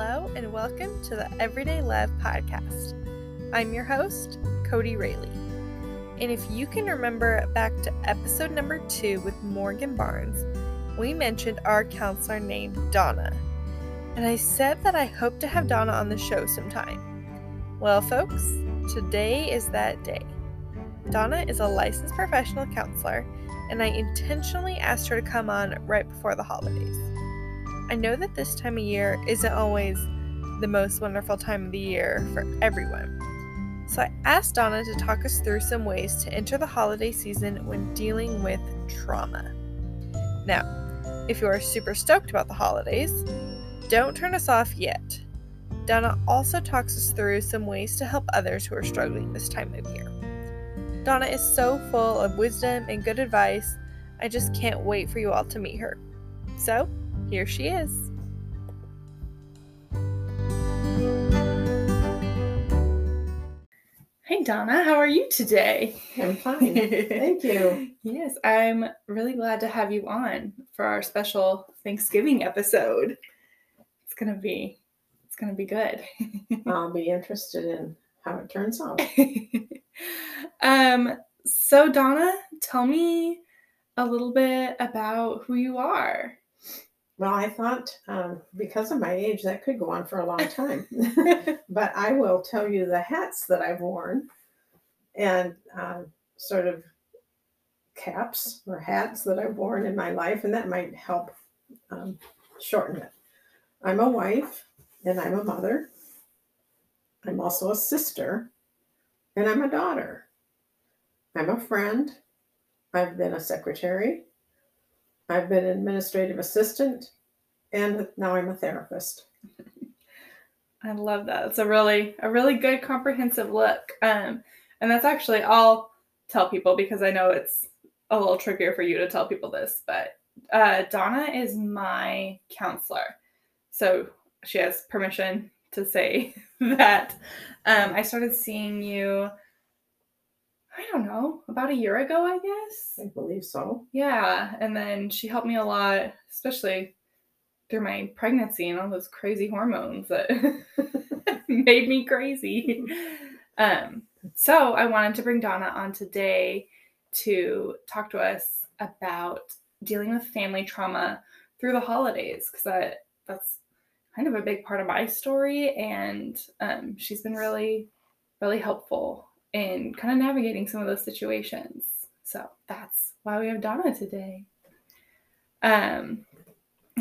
Hello, and welcome to the Everyday Love podcast. I'm your host, Kodie Raley. And if you can remember back to episode number two with Morgan Barnes, we mentioned our counselor named Donna. And I said that I hope to have Donna on the show sometime. Well, folks, today is that day. Donna is a licensed professional counselor, and I intentionally asked her to come on right before the holidays. I know that this time of year isn't always the most wonderful time of the year for everyone. So I asked Donna to talk us through some ways to enter the holiday season when dealing with trauma. Now, if you are super stoked about the holidays, don't turn us off yet. Donna also talks us through some ways to help others who are struggling this time of year. Donna is so full of wisdom and good advice. I just can't wait for you all to meet her. So, here she is. Hey Donna, how are you today? I'm fine. Thank you. Yes, I'm really glad to have you on for our special Thanksgiving episode. It's gonna be it's gonna be good. I'll be interested in how it turns out. um so Donna, tell me a little bit about who you are. Well, I thought um, because of my age, that could go on for a long time. but I will tell you the hats that I've worn and uh, sort of caps or hats that I've worn in my life, and that might help um, shorten it. I'm a wife and I'm a mother. I'm also a sister and I'm a daughter. I'm a friend. I've been a secretary. I've been an administrative assistant, and now I'm a therapist. I love that. It's a really a really good comprehensive look. Um, and that's actually I'll tell people because I know it's a little trickier for you to tell people this, but uh, Donna is my counselor, so she has permission to say that. Um, I started seeing you I don't know, about a year ago, I guess. I believe so. Yeah. And then she helped me a lot, especially through my pregnancy and all those crazy hormones that made me crazy. Um, so I wanted to bring Donna on today to talk to us about dealing with family trauma through the holidays because that that's kind of a big part of my story and um, she's been really really helpful in kind of navigating some of those situations. So that's why we have Donna today. Um,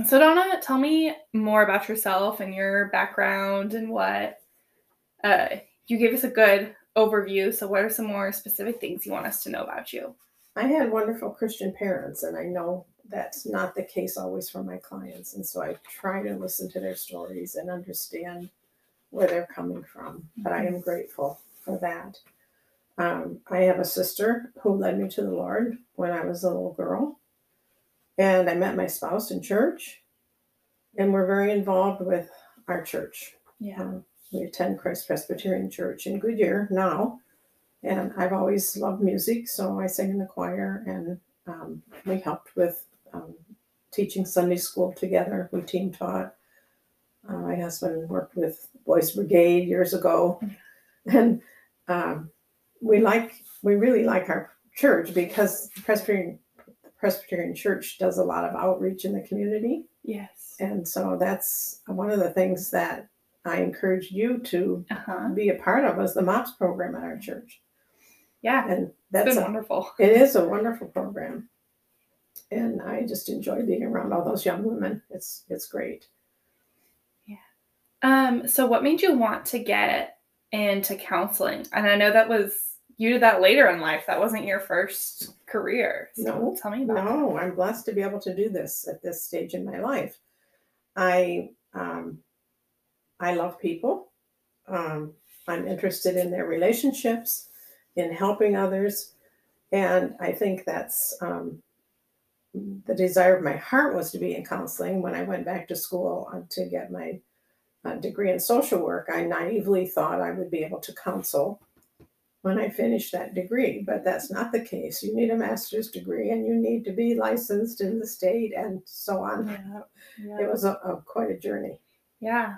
so Donna, tell me more about yourself and your background and what uh, you gave us a good overview. So what are some more specific things you want us to know about you? I had wonderful Christian parents, and I know that's not the case always for my clients. And so I try to listen to their stories and understand where they're coming from. But I am grateful for that. Um, I have a sister who led me to the Lord when I was a little girl. And I met my spouse in church. And we're very involved with our church. Yeah. Um, we attend Christ Presbyterian Church in Goodyear now. And I've always loved music, so I sang in the choir and um, we helped with um, teaching Sunday school together. We team taught. Uh, my husband worked with Boys Brigade years ago. And um, we like we really like our church because Presbyterian Presbyterian Church does a lot of outreach in the community. Yes. And so that's one of the things that I encourage you to uh-huh. be a part of is the MOPS program at our church. Yeah. And that's a, wonderful. It is a wonderful program. And I just enjoy being around all those young women. It's it's great. Yeah. Um, so what made you want to get into counseling? And I know that was you did that later in life. That wasn't your first career. So no, tell me about No, I'm blessed to be able to do this at this stage in my life. I um, I love people. Um, I'm interested in their relationships, in helping others, and I think that's um, the desire of my heart was to be in counseling. When I went back to school uh, to get my degree in social work, I naively thought I would be able to counsel when I finished that degree, but that's not the case. You need a master's degree and you need to be licensed in the state and so on. Yeah, yeah. It was a, a, quite a journey. Yeah.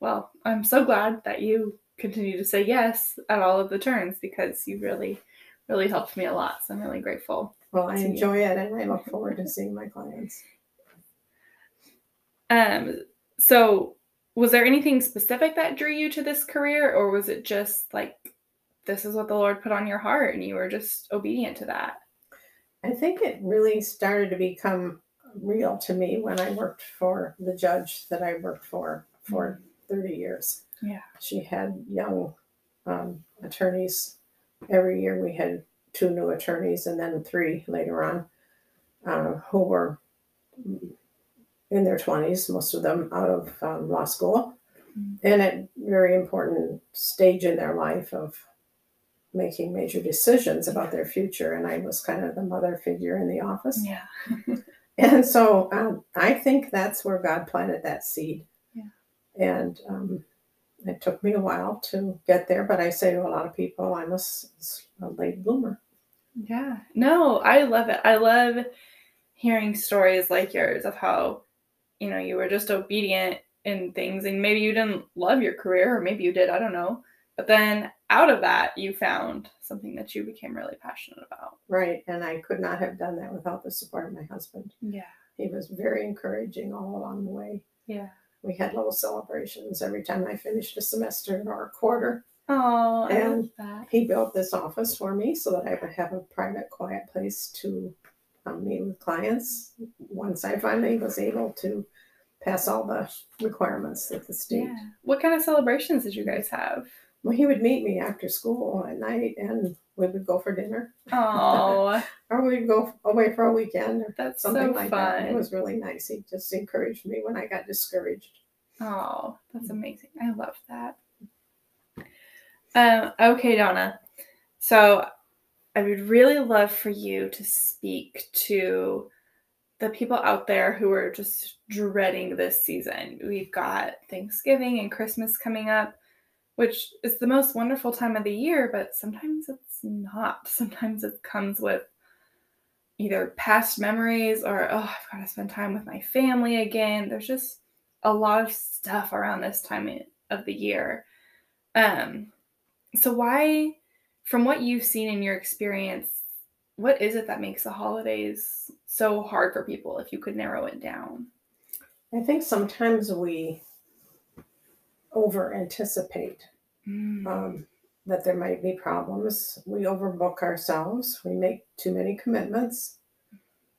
well, I'm so glad that you continue to say yes at all of the turns because you really, really helped me a lot. So I'm really grateful. Well, I to you. enjoy it and I look forward to seeing my clients. Um, so was there anything specific that drew you to this career, or was it just like this is what the Lord put on your heart and you were just obedient to that? I think it really started to become real to me when I worked for the judge that I worked for for 30 years. Yeah. She had young um, attorneys. Every year we had two new attorneys and then three later on uh, who were in their 20s, most of them out of um, law school, Mhm. and at very important stage in their life of making major decisions about their future. And I was kind of the mother figure in the office. Yeah. And so um, I think that's where God planted that seed. Yeah. And um, it took me a while to get there, but I say to a lot of people, I'm a late bloomer. Yeah. No, I love it. I love hearing stories like yours of how, you know, you were just obedient in things and maybe you didn't love your career or maybe you did, I don't know. But then out of that, you found something that you became really passionate about. Right. And I could not have done that without the support of my husband. Yeah. He was very encouraging all along the way. Yeah. We had little celebrations every time I finished a semester or a quarter. Oh, I love And- that. He built this office for me so that I would have a private, quiet place to um, meet with clients. Once I finally was able to pass all the requirements that the state. Yeah. What kind of celebrations did you guys have? Well, he would meet me after school at night, and we would go for dinner, Oh, or we'd go away for a weekend, or that's something so like that. It was really nice. He just encouraged me when I got discouraged. Oh, that's amazing. I love that. Um, okay, Donna. So I would really love for you to speak to the people out there who are just dreading this season. We've got Thanksgiving and Christmas coming up, which is the most wonderful time of the year, but sometimes it's not. Sometimes it comes with either past memories or, oh, I've got to spend time with my family again. There's just a lot of stuff around this time of the year. Um, so why, from what you've seen in your experience, what is it that makes the holidays so hard for people if you could narrow it down? I think sometimes we over anticipate Mm, um, that there might be problems. We overbook ourselves, we make too many commitments,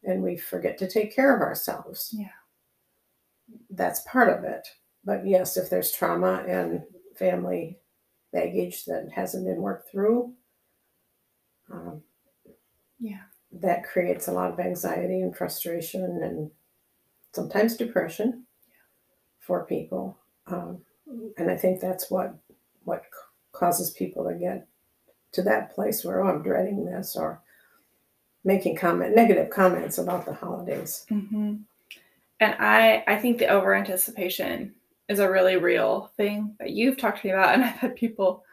and we forget to take care of ourselves. Yeah. That's part of it. But yes, if there's trauma and family baggage that hasn't been worked through, um, yeah. that creates a lot of anxiety and frustration and sometimes depression for people. Um, and I think that's what what causes people to get to that place where oh, I'm dreading this or making comment negative comments about the holidays. hmm And I, I think the over anticipation is a really real thing that you've talked to me about, and I've had people,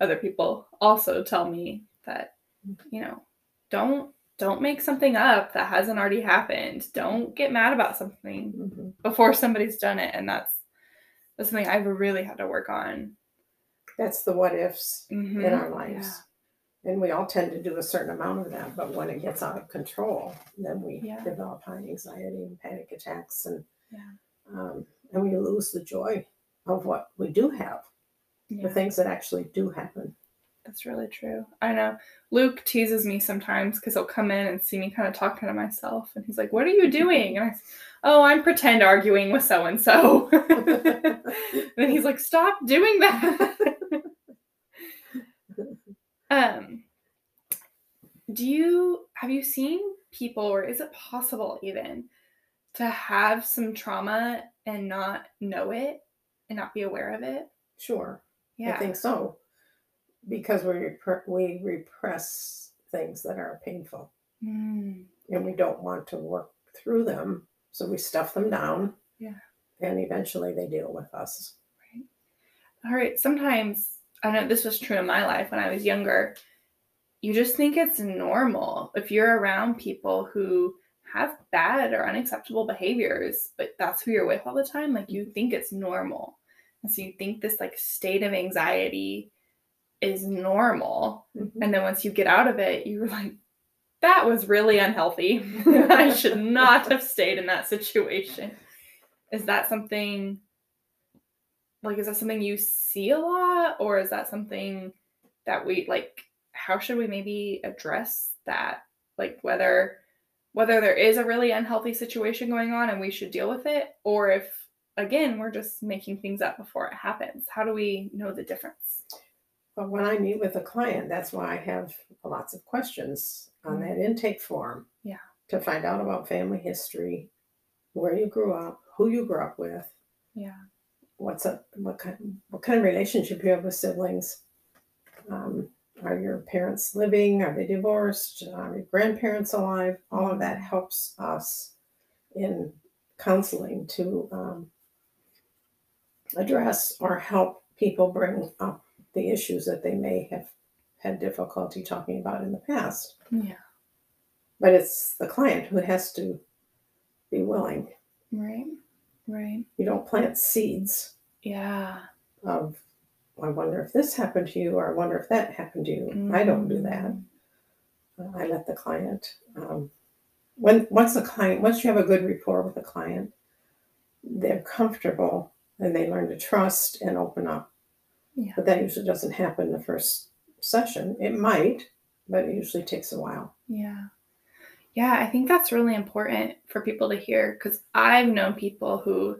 other people, also tell me that, you know, don't don't make something up that hasn't already happened. Don't get mad about something Mhm. before somebody's done it, and that's that's something I've really had to work on. That's the what ifs Mhm. in our lives. And we all tend to do a certain amount of that, but when it gets out of control, then we Yeah. develop high anxiety and panic attacks, and Yeah. um, and we lose the joy of what we do have, Yeah. the things that actually do happen. That's really true. I know. Luke teases me sometimes because he'll come in and see me kind of talking to myself, and he's like, "What are you doing?" And I, "Oh, I'm pretend arguing with so and so." And he's like, "Stop doing that." um, do you have you seen people, or is it possible even to have some trauma and not know it and not be aware of it? Sure, Yeah. I think so, because we we repress things that are painful, Mm. and we don't want to work through them, so we stuff them down. Yeah. and eventually they deal with us. Right. all right, sometimes I know this was true in my life when I was younger. You just think it's normal if you're around people who have bad or unacceptable behaviors, but that's who you're with all the time. Like you think it's normal. And so you think this like state of anxiety is normal. Mhm. And then once you get out of it, you're like, that was really unhealthy. I should not have stayed in that situation. Is that something like is that something you see a lot or is that something that we like how should we maybe address that? Like whether whether there is a really unhealthy situation going on and we should deal with it or if again we're just making things up before it happens. How do we know the difference? But when I meet with a client, that's why I have lots of questions on that intake form. Yeah. To find out about family history, where you grew up, who you grew up with, Yeah. what's up, what kind, what kind of relationship you have with siblings. Um, are your parents living? Are they divorced? Are your grandparents alive? All of that helps us in counseling to um, address or help people bring up the issues that they may have had difficulty talking about in the past. Yeah. But it's the client who has to be willing. Right. Right. You don't plant seeds Yeah. of, I wonder if this happened to you, or I wonder if that happened to you. I don't do that. Mm. Uh, I let the client. Um, when once the client, once you have a good rapport with the client, they're comfortable and they learn to trust and open up. Yeah. But that usually doesn't happen the first session. It might, but it usually takes a while. Yeah. Yeah, I think that's really important for people to hear because I've known people who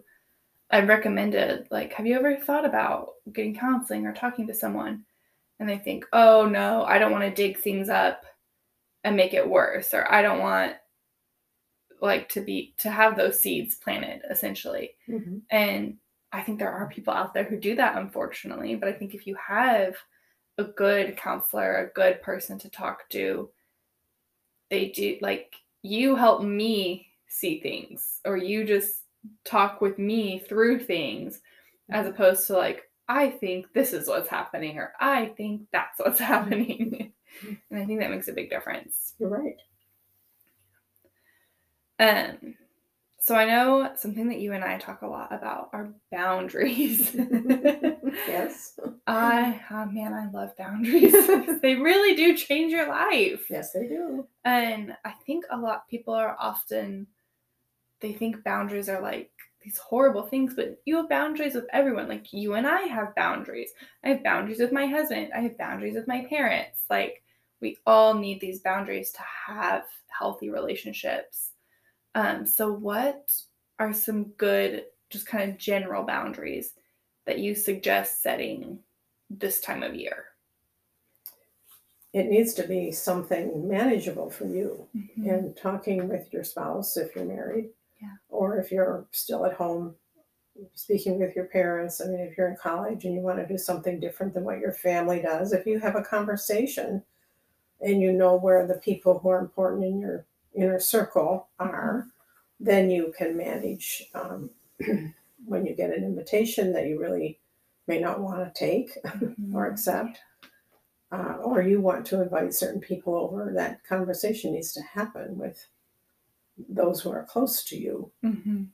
I've recommended, like, have you ever thought about getting counseling or talking to someone? And they think, oh no, I don't want to dig things up and make it worse, or I don't want like to be to have those seeds planted essentially. Mm-hmm. And I think there are people out there who do that, unfortunately. But I think if you have a good counselor, a good person to talk to, they do like you help me see things, or you just talk with me through things, as opposed to like, I think this is what's happening, or I think that's what's happening. and I think that makes a big difference. You're right. Um, so I know something that you and I talk a lot about are boundaries. yes. I, oh man, I love boundaries. they really do change your life. Yes, they do. And I think a lot people are often they think boundaries are like these horrible things, but you have boundaries with everyone. Like you and I have boundaries. I have boundaries with my husband. I have boundaries with my parents. Like we all need these boundaries to have healthy relationships. Um, so what are some good, just kind of general boundaries that you suggest setting this time of year? It needs to be something manageable for you. Mhm. And talking with your spouse if you're married, Yeah. or if you're still at home, speaking with your parents. I mean, if you're in college and you want to do something different than what your family does, if you have a conversation and you know where the people who are important in your inner circle are, then you can manage um, when you get an invitation that you really may not want to take or accept, uh, or you want to invite certain people over, that conversation needs to happen with those who are close to you. Mhm.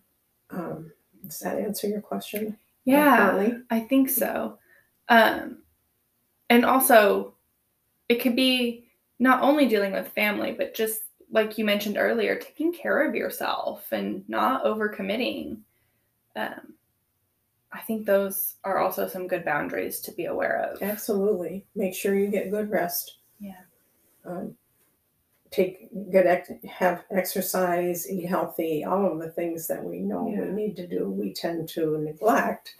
Um, does that answer your question? Yeah? I think so. Um, and also, it could be not only dealing with family, but just like you mentioned earlier, taking care of yourself and not overcommitting. Um, I think those are also some good boundaries to be aware of. Absolutely. Make sure you get good rest. Yeah. Um, take good ex- have exercise, eat healthy. All of the things that we know Yeah. we need to do, we tend to neglect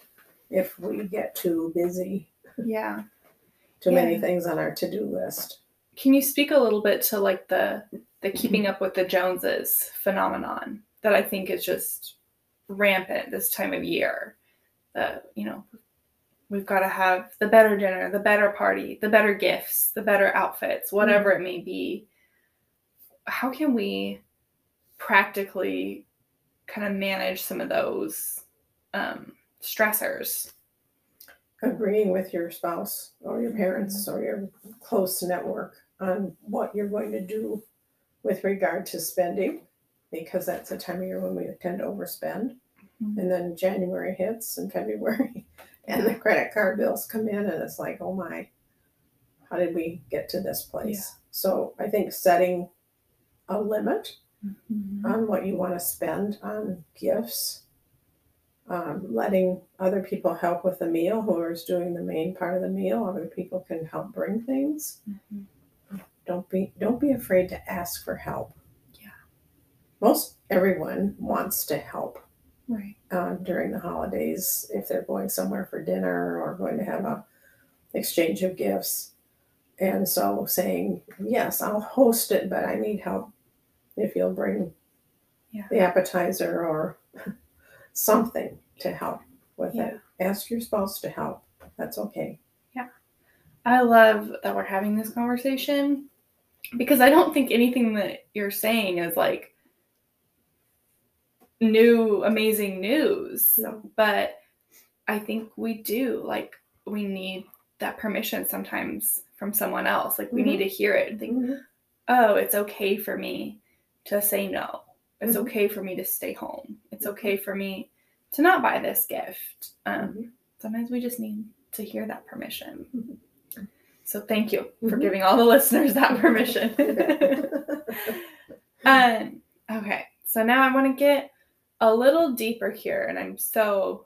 if we get too busy. Yeah. Too many things on our to-do list. Can you speak a little bit to like the the keeping up with the Joneses phenomenon that I think is just rampant this time of year? The you know, we've got to have the better dinner, the better party, the better gifts, the better outfits, whatever mm-hmm. it may be. How can we practically kind of manage some of those um, stressors? agreeing with your spouse or your parents or your close network on what you're going to do with regard to spending, because that's a time of year when we tend to overspend. Mhm. And then January hits and February, and the credit card bills come in, and it's like, oh my, how did we get to this place? Yeah. So I think setting a limit Mhm. on what you want to spend on gifts, um, letting other people help with the meal, whoever's doing the main part of the meal, other people can help bring things. Mhm. Don't be don't be afraid to ask for help. Yeah. Most everyone wants to help Right. uh, during the holidays if they're going somewhere for dinner or going to have a exchange of gifts. And so saying, yes, I'll host it, but I need help if you'll bring Yeah. the appetizer or something to help with Yeah. it. Ask your spouse to help. That's okay. Yeah. I love that we're having this conversation because I don't think anything that you're saying is like new, amazing news. No. But I think we do. Like, we need that permission sometimes from someone else. Like, we Mhm. need to hear it and think, oh, it's okay for me to say no. It's Mhm. okay for me to stay home. It's okay for me to not buy this gift. Um, Mhm. sometimes we just need to hear that permission. Mhm. So thank you for giving all the listeners that permission. um, okay, so now I want to get a little deeper here, and I'm so,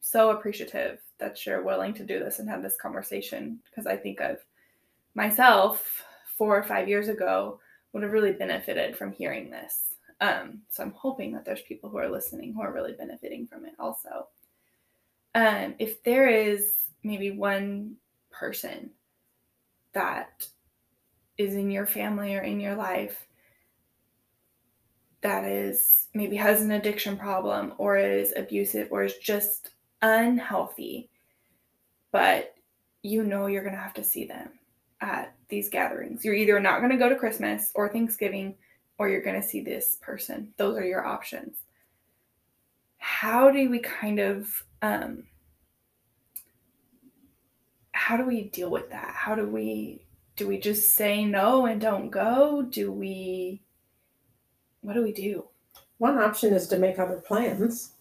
so appreciative that you're willing to do this and have this conversation because I think of myself four or five years ago would have really benefited from hearing this. Um, so I'm hoping that there's people who are listening who are really benefiting from it also. Um, if there is maybe one person that is in your family or in your life that is maybe has an addiction problem or is abusive or is just unhealthy, but you know you're going to have to see them at these gatherings. You're either not going to go to Christmas or Thanksgiving or you're going to see this person. Those are your options. How do we kind of um how do we deal with that? How do we do we just say no and don't go? Do we what do we do? One option is to make other plans.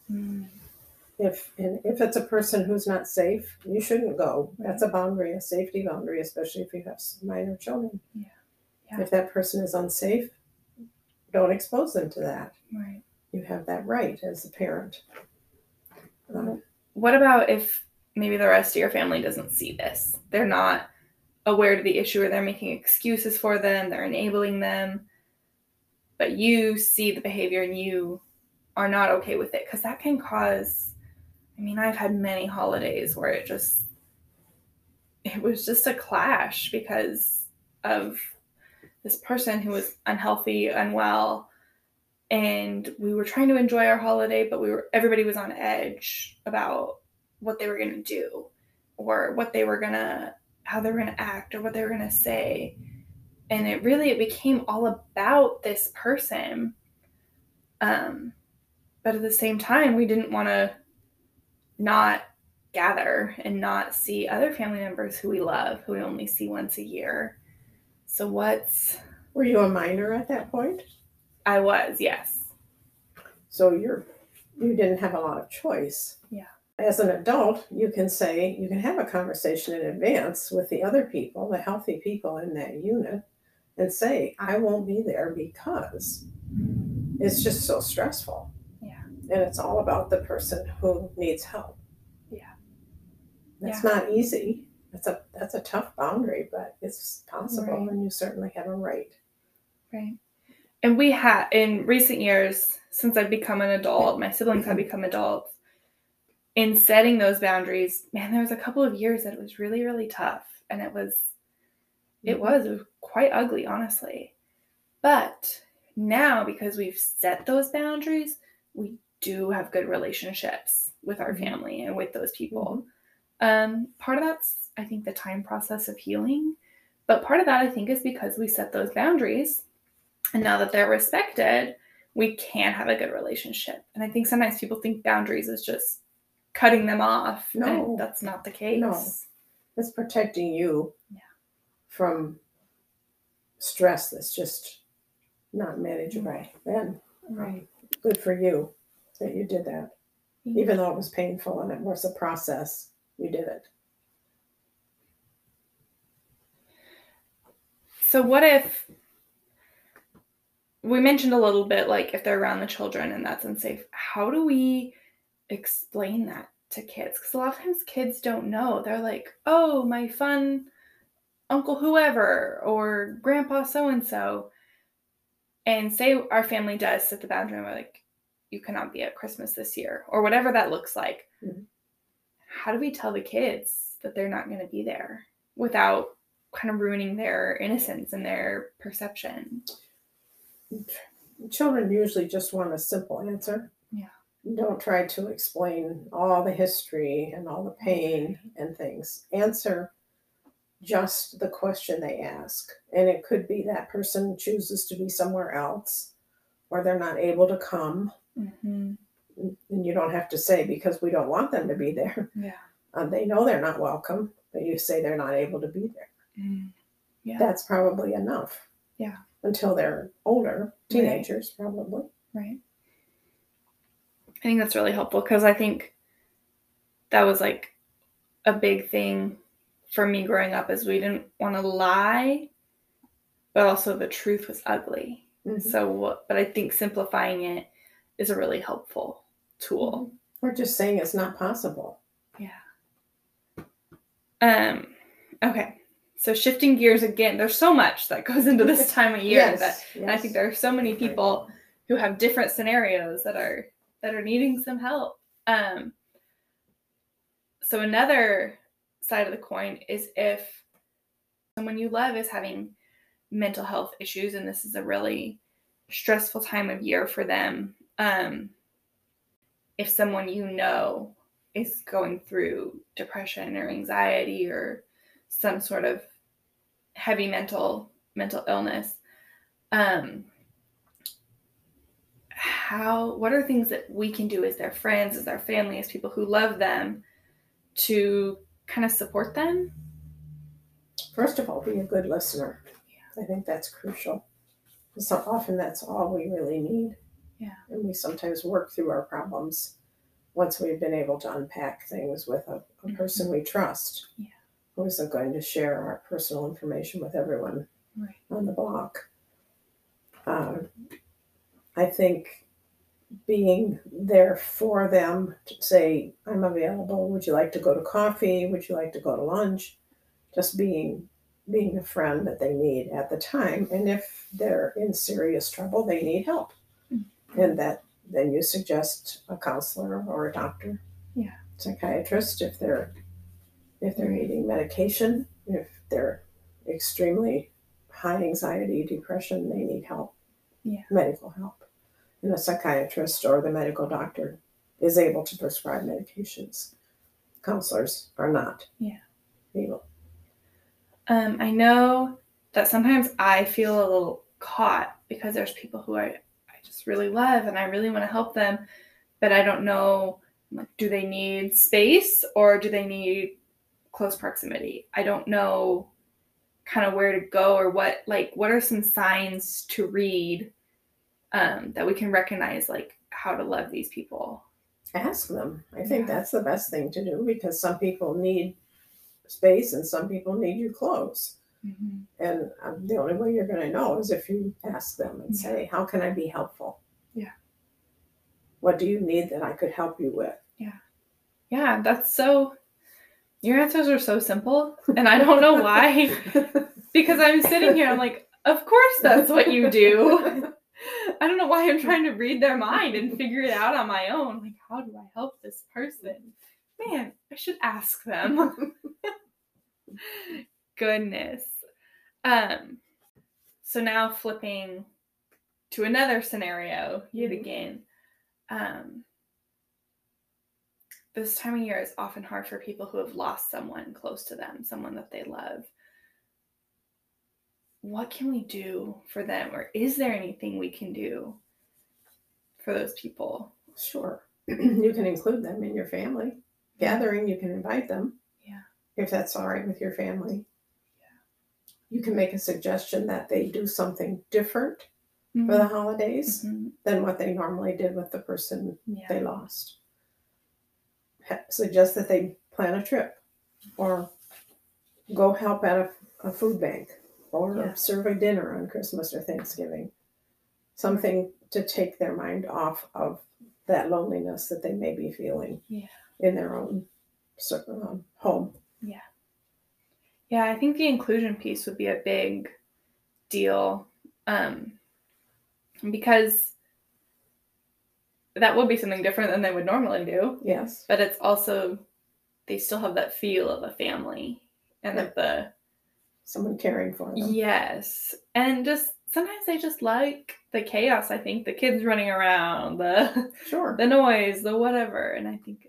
If and if it's a person who's not safe, you shouldn't go. That's a boundary, a safety boundary, especially if you have minor children. Yeah. Yeah. If that person is unsafe, don't expose them to that. Right. You have that right as a parent. Um, What about if maybe the rest of your family doesn't see this? They're not aware of the issue or they're making excuses for them, they're enabling them, but you see the behavior and you are not okay with it because that can cause I mean, I've had many holidays where it just it was just a clash because of this person who was unhealthy, unwell, and we were trying to enjoy our holiday, but we were everybody was on edge about what they were going to do or what they were going to how they were going to act or what they were going to say. And it really it became all about this person. Um but at the same time, we didn't want to not gather and not see other family members who we love, who we only see once a year. So what's were you a minor at that point? I was, yes. So you're you didn't have a lot of choice. Yeah. As an adult, you can say you can have a conversation in advance with the other people, the healthy people in that unit, and say, I won't be there because it's just so stressful. Yeah. And it's all about the person who needs help. Yeah. That's not easy. That's a that's a tough boundary, but it's possible Right. and you certainly have a right. Right. And we had in recent years, since I've become an adult, my siblings have become adults. In setting those boundaries, man, there was a couple of years that it was really, really tough. And it was it was, it was quite ugly, honestly. But now, because we've set those boundaries, we do have good relationships with our Mhm. family and with those people. Um, part of that's, I think, the time process of healing. But part of that, I think, is because we set those boundaries. And now that they're respected, we can have a good relationship. And I think sometimes people think boundaries is just cutting them off. No. And that's not the case. No. It's protecting you Yeah. from stress that's just not manageable. Right. Then Right. good for you that you did that. Even though it was painful and it was a process. you did it. So what if we mentioned a little bit like if they're around the children and that's unsafe, how do we explain that to kids? Because a lot of times kids don't know. They're like, oh, my fun uncle whoever or grandpa so and so. And say our family does set the boundary and we're like, you cannot be at Christmas this year or whatever that looks like. Mhm. How do we tell the kids that they're not going to be there without kind of ruining their innocence and their perception? Children usually just want a simple answer. Yeah. Don't try to explain all the history and all the pain and things. Answer just the question they ask. And it could be that person chooses to be somewhere else or they're not able to come. Mm-hmm. And you don't have to say because we don't want them to be there. Yeah. Uh, they know they're not welcome, but you say they're not able to be there. Mm. Yeah. That's probably enough. Yeah. Until they're older, teenagers, probably. Right. I think that's really helpful because I think that was like a big thing for me growing up is we didn't want to lie, but also the truth was ugly. Mhm. So what but I think simplifying it is a really helpful tool. Or just saying it's not possible. Yeah. Um okay. So shifting gears again, there's so much that goes into this time of year that And I think there are so many people who have different scenarios that are that are needing some help. Um, so another side of the coin is if someone you love is having mental health issues, and this is a really stressful time of year for them. Um, if someone you know is going through depression or anxiety or some sort of heavy mental mental illness um how what are things that we can do as their friends as their family as people who love them to kind of support them First of all, be a good listener. I think that's crucial. So often that's all we really need. Yeah. And we sometimes work through our problems once we've been able to unpack things with a, a person we trust. Yeah. Who isn't going to share our personal information with everyone Right. on the block. Uh, I think being there for them to say, I'm available. Would you like to go to coffee? Would you like to go to lunch? Just being being the friend that they need at the time. And if they're in serious trouble, they need help. And that then you suggest a counselor or a doctor. Yeah. Psychiatrist if they're if they're needing medication, if they're extremely high anxiety, depression, they need help. Yeah. Medical help. And a psychiatrist or the medical doctor is able to prescribe medications. Counselors are not. Yeah. Able. um i know that sometimes i feel a little caught because there's people who i i just really love and i really want to help them but i don't know like do they need space or do they need close proximity i don't know kind of where to go or what like what are some signs to read um, that we can recognize like how to love these people Ask them. I think Yeah. that's the best thing to do because some people need space and some people need you close. And um, the only way you're going to know is if you ask them and Yeah. say, How can I be helpful? Yeah. What do you need that I could help you with? Yeah. Yeah that's so your answers are so simple and i don't know why because i'm sitting here i'm like of course that's what you do i don't know why i'm trying to read their mind and figure it out on my own like how do i help this person man i should ask them goodness um so now flipping to another scenario yet Mhm. again um this time of year is often hard for people who have lost someone close to them, someone that they love. What can we do for them, or is there anything we can do for those people? Sure. you can include them in your family gathering. You can invite them. Yeah. If that's all right with your family. You can make a suggestion that they do something different for the holidays Mhm. than what they normally did with the person Yeah. they lost. Ha- Suggest that they plan a trip or go help at a, a food bank or Yeah. serve a dinner on Christmas or Thanksgiving. Something to take their mind off of that loneliness that they may be feeling Yeah. in their own um, home. Yeah, I think the inclusion piece would be a big deal um, because that would be something different than they would normally do. Yes. But it's also, they still have that feel of a family and of the, Someone caring for them. yes. And just sometimes they just like the chaos. I think the kids running around, the, Sure. the noise, the whatever. And I think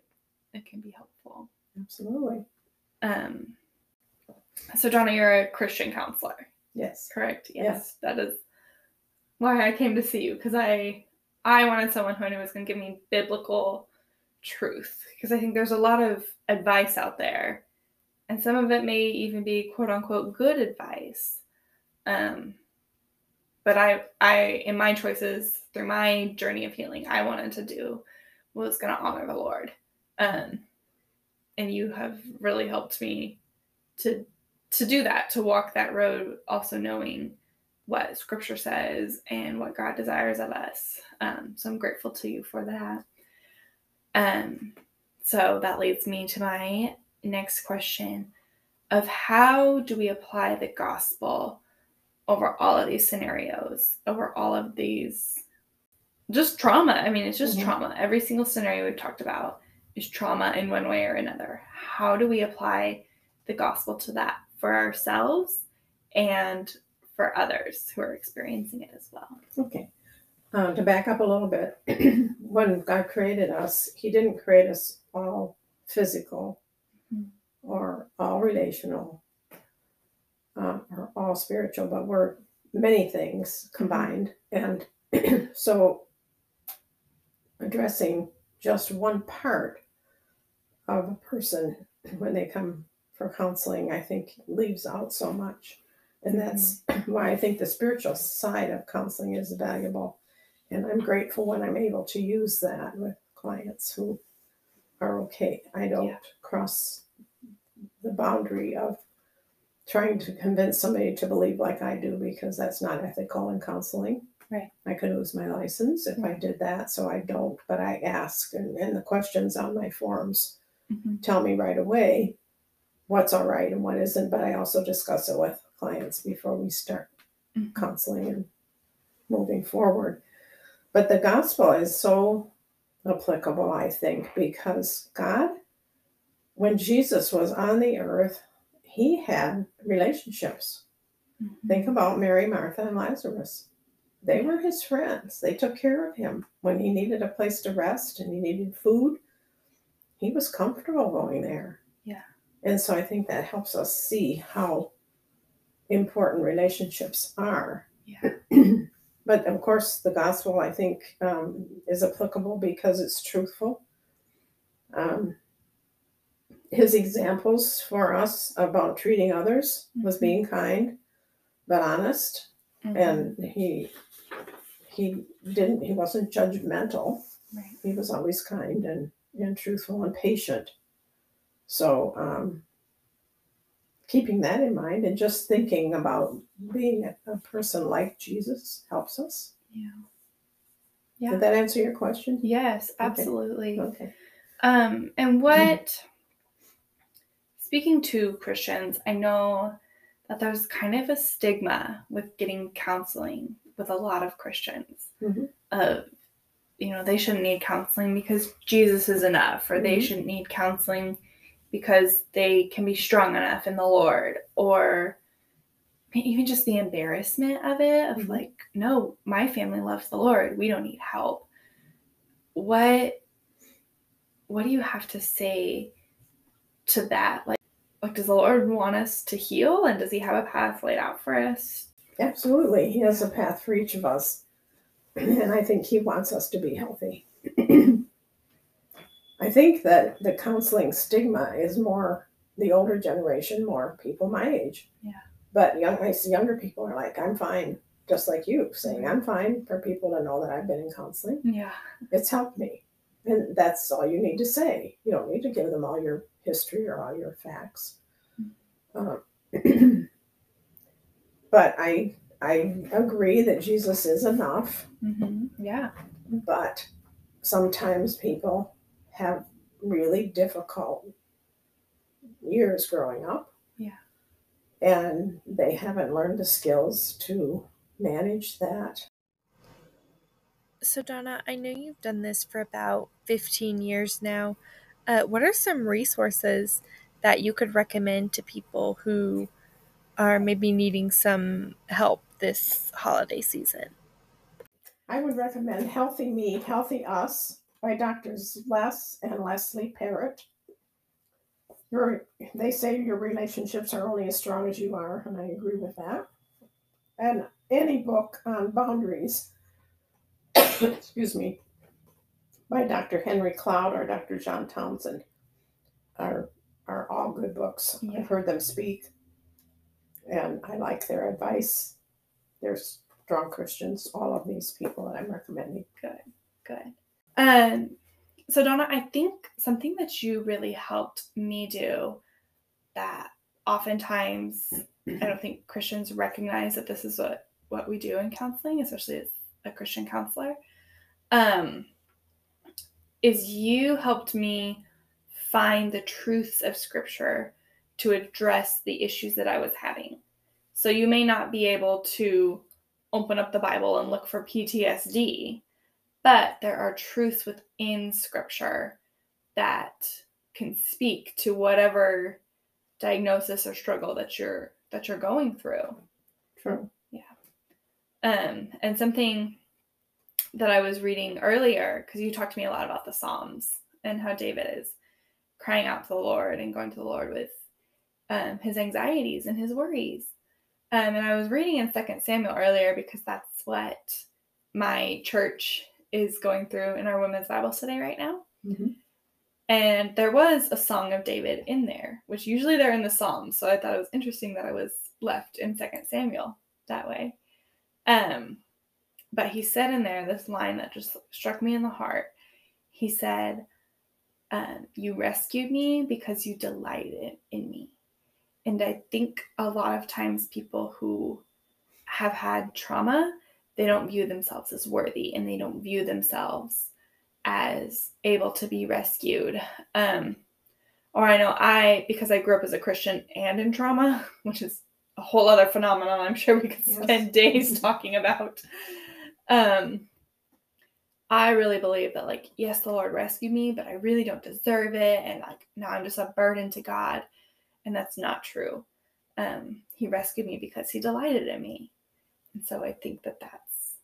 it can be helpful. Absolutely. Um, so, Donna, you're a Christian counselor. Yes. Correct. Yes, Yes. that is why I came to see you because I I wanted someone who I knew was going to give me biblical truth because I think there's a lot of advice out there, and some of it may even be quote unquote good advice. Um, but I I in my choices through my journey of healing, I wanted to do what was going to honor the Lord. Um, and you have really helped me to to do that to walk that road also knowing what scripture says and what god desires of us. Um, so i'm grateful to you for that. Um, so that leads me to my next question of how do we apply the gospel over all of these scenarios over all of these just trauma. I mean it's just Mhm. trauma. Every single scenario we've talked about is trauma in one way or another. How do we apply the gospel to that for ourselves and for others who are experiencing it as well. Okay. Uh, to back up a little bit, when God created us, He didn't create us all physical Mhm. or all relational uh, or all spiritual, but we're many things combined. And so addressing just one part of a person when they come for counseling, I think leaves out so much. And mm-hmm. that's why I think the spiritual side of counseling is valuable. And I'm grateful when I'm able to use that with clients who are okay. I don't Yeah. cross the boundary of trying to convince somebody to believe like I do because that's not ethical in counseling. Right. I could lose my license if I did that, so I don't, but I ask and, and the questions on my forms mm-hmm. tell me right away what's all right and what isn't, but I also discuss it with clients before we start Mhm. counseling and moving forward. But the gospel is so applicable, I think, because God, when Jesus was on the earth, he had relationships. Mhm. Think about Mary, Martha, and Lazarus. They were his friends. They took care of him when he needed a place to rest and he needed food. He was comfortable going there. And so I think that helps us see how important relationships are. Yeah. but of course, the gospel, I think, um, is applicable because it's truthful. Um, his examples for us about treating others was Mhm. being kind but honest Mhm. and he he didn't he wasn't judgmental Right. he was always kind and and truthful and patient so um keeping that in mind and just thinking about being a, person like jesus helps us Yeah. Yeah. did that answer your question Yes, absolutely. okay Um, and what, speaking to Christians, I know that there's kind of a stigma with getting counseling with a lot of Christians Mhm. of, you know, they shouldn't need counseling because Jesus is enough, or they Mhm. shouldn't need counseling because they can be strong enough in the Lord, or even just the embarrassment of it of Mhm. like, no, my family loves the Lord. We don't need help. What what do you have to say to that? Like like does the Lord want us to heal and does he have a path laid out for us? absolutely he has a path for each of us and i think he wants us to be healthy I think that the counseling stigma is more the older generation, more people my age. Yeah. But young, I see younger people are like, I'm fine, just like you, saying I'm fine for people to know that I've been in counseling. Yeah. It's helped me. And that's all you need to say. You don't need to give them all your history or all your facts. Uh, but I I agree that Jesus is enough. Mm-hmm. Yeah. But sometimes people have really difficult years growing up. Yeah. And they haven't learned the skills to manage that. So, Donna, I know you've done this for about 15 years now. Uh, what are some resources that you could recommend to people who are maybe needing some help this holiday season? I would recommend Healthy Me, Healthy Us by Doctors Les and Leslie Parrott. Your, they say your relationships are only as strong as you are, and I agree with that. And any book on boundaries, excuse me, by Dr. Henry Cloud or Dr. John Townsend are are all good books. Yeah. I've heard them speak, and I like their advice. They're strong Christians. All of these people that I'm recommending. Good, good. Um, so Donna, I think something that you really helped me do that oftentimes I don't think Christians recognize that this is what what we do in counseling, especially as a Christian counselor, um, is you helped me find the truths of Scripture to address the issues that I was having. So you may not be able to open up the Bible and look for PTSD, but there are truths within Scripture that can speak to whatever diagnosis or struggle that you're that you're going through. True. Yeah. Um, and something that I was reading earlier, because you talked to me a lot about the Psalms and how David is crying out to the Lord and going to the Lord with um, his anxieties and his worries. Um, and I was reading in Second Samuel earlier because that's what my church is going through in our women's Bible study right now. Mm-hmm. And there was a song of David in there, which usually they're in the Psalms. So I thought it was interesting that I was left in Second Samuel that way. Um, but he said in there this line that just struck me in the heart. He said, um, You rescued me because you delighted in me. And I think a lot of times people who have had trauma, they don't view themselves as worthy and they don't view themselves as able to be rescued. Um, or I know I, because I grew up as a Christian and in trauma, which is a whole other phenomenon I'm sure we could spend days talking about. Um, I really believe that, like, yes, the Lord rescued me, but I really don't deserve it. And, like, now I'm just a burden to God. And that's not true. Um, he rescued me because he delighted in me. And so I think that that's,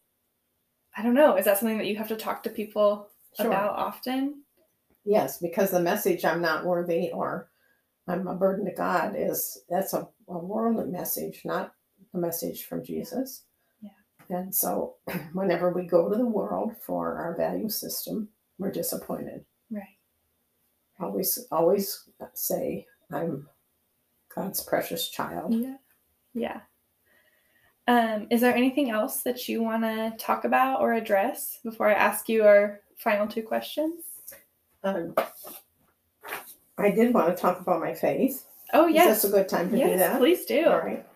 I don't know, is that something that you have to talk to people sure. about often? Yes, because the message I'm not worthy or I'm a burden to God is that's a, a worldly message, not a message from Jesus. Yeah. And so whenever we go to the world for our value system, we're disappointed. Right. Always always say I'm God's precious child. Yeah. Yeah. Um, is there anything else that you want to talk about or address before I ask you our final two questions? Um, I did want to talk about my faith. Oh, yes. That's a good time to yes, do that. Please do. All right.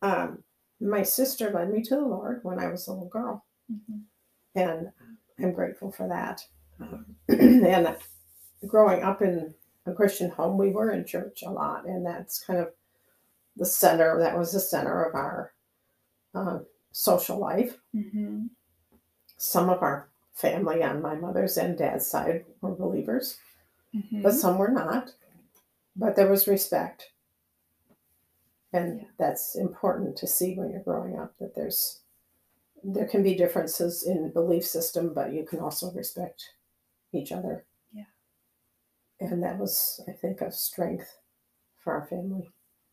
Um, my sister led me to the Lord when I was a little girl. Mm-hmm. And I'm grateful for that. Um, and growing up in a Christian home, we were in church a lot. And that's kind of the center, that was the center of our uh, social life. Mm-hmm. Some of our family on my mother's and dad's side were believers, mm-hmm. but some were not. But there was respect. And yeah. that's important to see when you're growing up that there's there can be differences in belief system, but you can also respect each other. Yeah. And that was, I think, a strength for our family.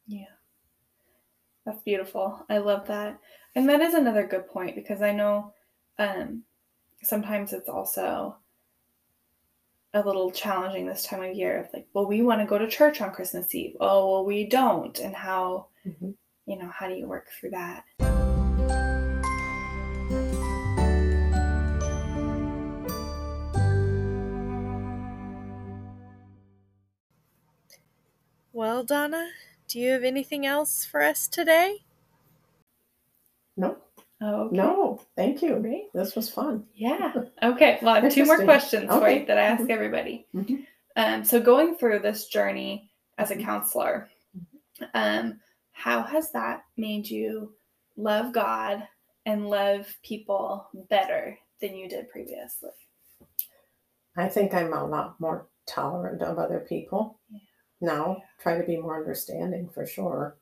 Yeah. That's beautiful. I love that. And that is another good point because I know um, sometimes it's also a little challenging this time of year of like, well, we want to go to church on Christmas Eve. Oh, well, we don't. And how, mm-hmm. you know, how do you work through that? Well, Donna, do you have anything else for us today? No. Oh, okay. No, thank you. Great. This was fun. Yeah. Okay. Well, I have two more questions for you that I ask Mhm. everybody. Mhm. Um, so going through this journey as a Mhm. counselor, um, how has that made you love God and love people better than you did previously? I think I'm a lot more tolerant of other people Yeah. Now. Try to be more understanding for sure,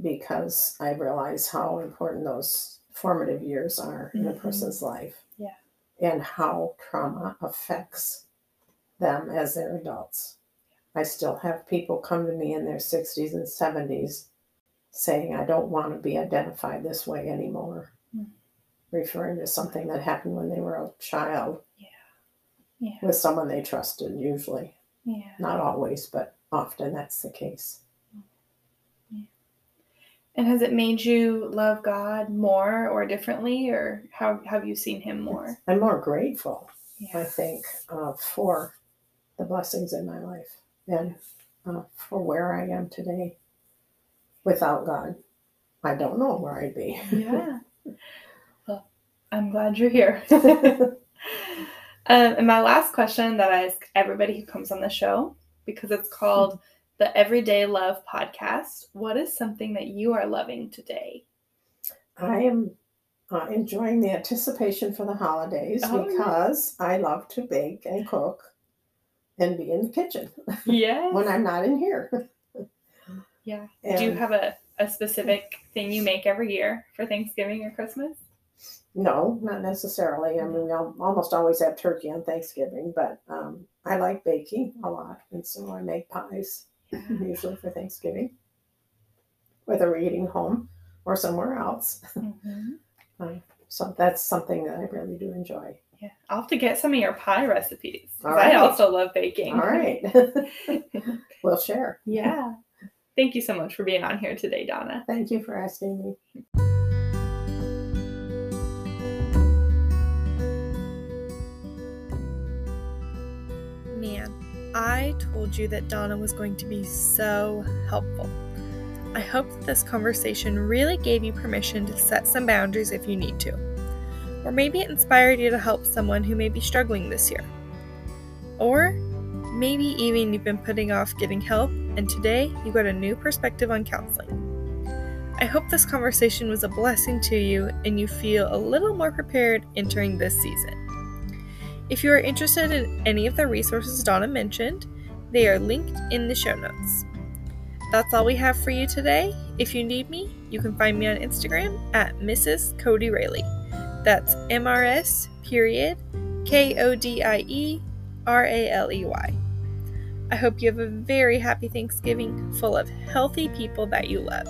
because I realize how important those formative years are in a Mhm. person's life. Yeah. And how trauma affects them as they're adults. I still have people come to me in their 60s and 70s saying, I don't want to be identified this way anymore, Mm. referring to something that happened when they were a child Yeah. with someone they trusted, usually. Yeah. Not always, but often that's the case. And has it made you love God more or differently, or how have you seen Him more? I'm more grateful, I think, uh, for the blessings in my life and uh, for where I am today. Without God, I don't know where I'd be. Yeah. Well, I'm glad you're here. Um, and my last question that I ask everybody who comes on the show, because it's called the Everyday Love Podcast, what is something that you are loving today? I am uh, enjoying the anticipation for the holidays Oh, yeah. because I love to bake and cook and be in the kitchen Yeah. when I'm not in here. Yeah. And Do you have a, a specific thing you make every year for Thanksgiving or Christmas? No, not necessarily. I mean, we al- almost always have turkey on Thanksgiving, but um, I like baking a lot, and so I make pies usually for Thanksgiving, whether we're eating home or somewhere else. Mhm. So that's something that I really do enjoy. Yeah. I'll have to get some of your pie recipes. All I also love baking. All right, we'll share. yeah. Thank you so much for being on here today, Donna. Thank you for asking me. Man, I told you that Donna was going to be so helpful. I hope that this conversation really gave you permission to set some boundaries if you need to. Or maybe it inspired you to help someone who may be struggling this year. Or maybe even you've been putting off getting help and today you got a new perspective on counseling. I hope this conversation was a blessing to you and you feel a little more prepared entering this season. If you are interested in any of the resources Donna mentioned, they are linked in the show notes. That's all we have for you today. If you need me, you can find me on Instagram at Mrs. Kodie Raley. That's MRS period K O D I E R A L E Y. I hope you have a very happy Thanksgiving full of healthy people that you love.